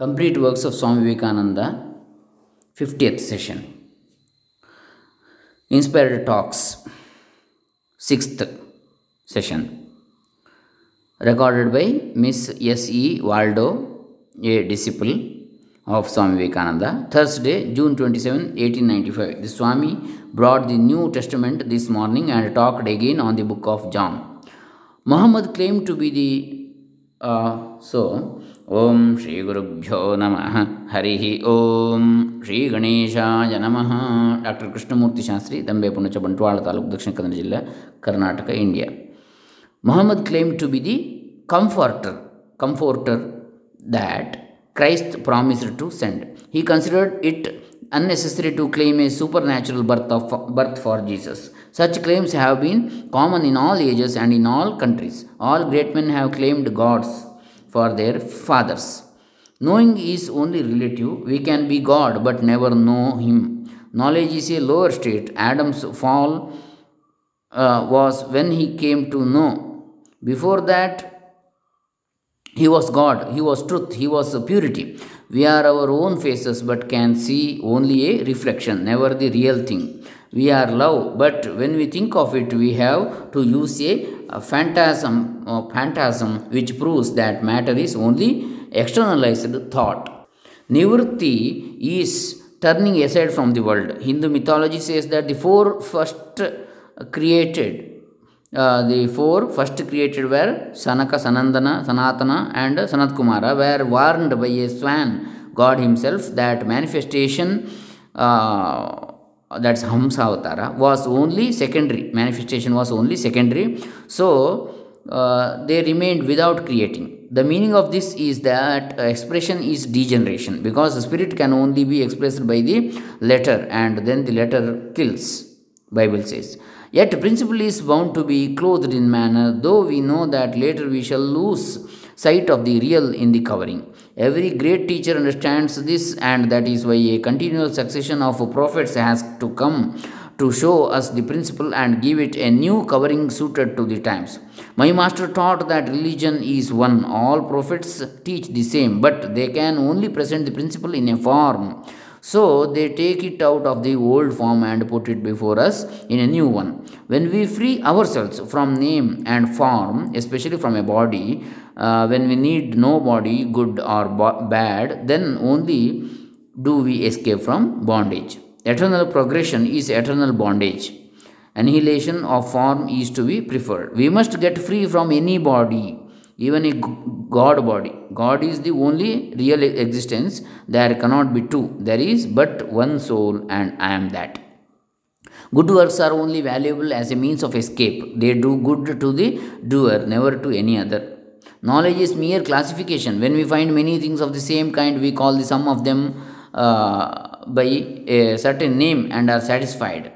Complete works of Swami Vivekananda, 50th session. Inspired Talks, 6th session. Recorded by Miss S. E. Waldo, a disciple of Swami Vivekananda. Thursday, June 27, 1895. The Swami brought the New Testament this morning and talked again on the book of John. Muhammad claimed to be the uh, so ಓಂ ಶ್ರೀ ಗುರುಭ್ಯೋ ನಮಃ ಹರಿ ಓಂ ಶ್ರೀ ಗಣೇಶಾಯ ನಮಃ doctor Krishnamurthy Shastri Dambe Punacha Bantwal taluk Dakshina Kannada ಜಿಲ್ಲೆ Karnataka India Muhammad claimed to be the comforter, comforter that Christ promised to send. He considered it unnecessary to claim a supernatural birth, of, birth for Jesus. Such claims have been common in all ages and in all countries. All great men have claimed gods for their fathers. Knowing is only relative. We can be God but never know Him. Knowledge is a lower state. Adam's fall uh, was when he came to know. Before that, he was God, he was truth, he was purity. We are our own faces but can see only a reflection, never the real thing. We are love, but when we think of it, we have to use a, a phantasm, phantasm which proves that matter is only externalized thought. Nivritti is turning aside from the world. Hindu mythology says that the four first created the four first created were Sanaka, Sanandana, Sanatana, and Sanat Kumara were warned by a swan, God Himself, that manifestation, uh, that's Hamsa Avatara, was only secondary. Manifestation was only secondary. So uh, they remained without creating. The meaning of this is that expression is degeneration because spirit can only be expressed by the letter and then the letter kills, Bible says. Yet principle is bound to be clothed in manner, though we know that later we shall lose sight of the real in the covering. Every great teacher understands this, and that is why a continual succession of prophets has to come to show us the principle and give it a new covering suited to the times. My master taught that religion is one. All prophets teach the same, but they can only present the principle in a form. So they take it out of the old form and put it before us in a new one. When we free ourselves from name and form, especially from a body, uh, when we need no body, good or bo- bad, then only do we escape from bondage. Eternal progression is eternal bondage. Annihilation of form is to be preferred. We must get free from any body, even a God body. God is the only real existence. There cannot be two. There is but one soul, and I am that. Good works are only valuable as a means of escape. They do good to the doer, never to any other. Knowledge is mere classification. When we find many things of the same kind, we call the sum of them uh, by a certain name and are satisfied.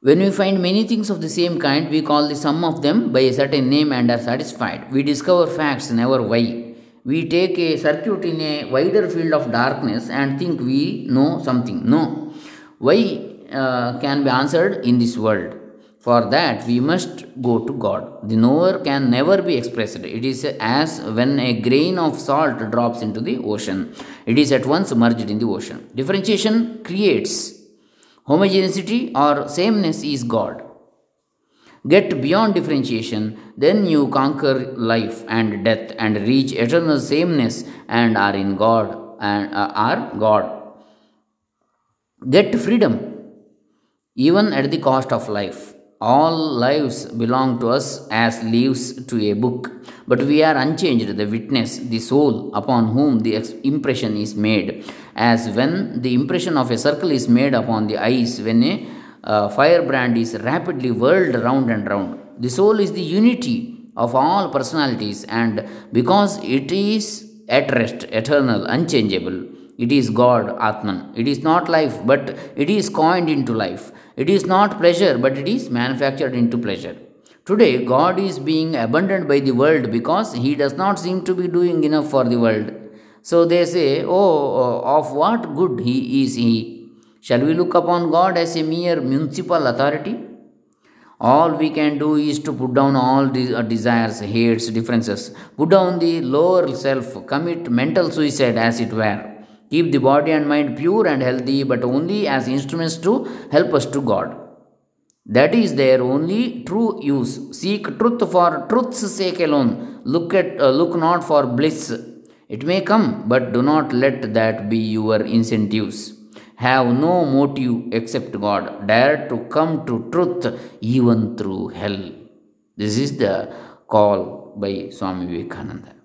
When we find many things of the same kind, we call the sum of them by a certain name and are satisfied. We discover facts, never why. We take a circuit in a wider field of darkness and think we know something. No. Why uh, can be answered in this world. For that, we must go to God. The knower can never be expressed. It is as when a grain of salt drops into the ocean, it is at once merged in the ocean. Differentiation creates homogeneity or sameness is God. Get beyond differentiation, then you conquer life and death and reach eternal sameness and are in God and uh, are God. Get freedom even at the cost of life. All lives belong to us as leaves to a book, but we are unchanged, the witness, the soul upon whom the impression is made, as when the impression of a circle is made upon the eyes when a uh, firebrand is rapidly whirled round and round. The soul is the unity of all personalities, and because it is at rest, eternal, unchangeable, it is God, Atman. It is not life, but it is coined into life. It is not pleasure, but it is manufactured into pleasure. Today, God is being abandoned by the world because He does not seem to be doing enough for the world. So they say, Oh, of what good He is He? Shall we look upon God as a mere municipal authority? All we can do is to put down all de- uh, desires, hates, differences, put down the lower self, commit mental suicide as it were. Keep the body and mind pure and healthy, but only as instruments to help us to God. That is their only true use. Seek truth for truth's sake alone. Look at uh, look not for bliss. It may come, but do not let that be your incentives. Have no motive except God. Dare to come to truth even through hell. This is the call by Swami Vivekananda.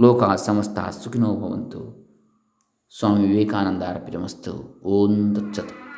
లోక సమస్త సుఖినోభవంతు స్వామి వివేకానందార్పితమస్తు. ఓం తచ్చతు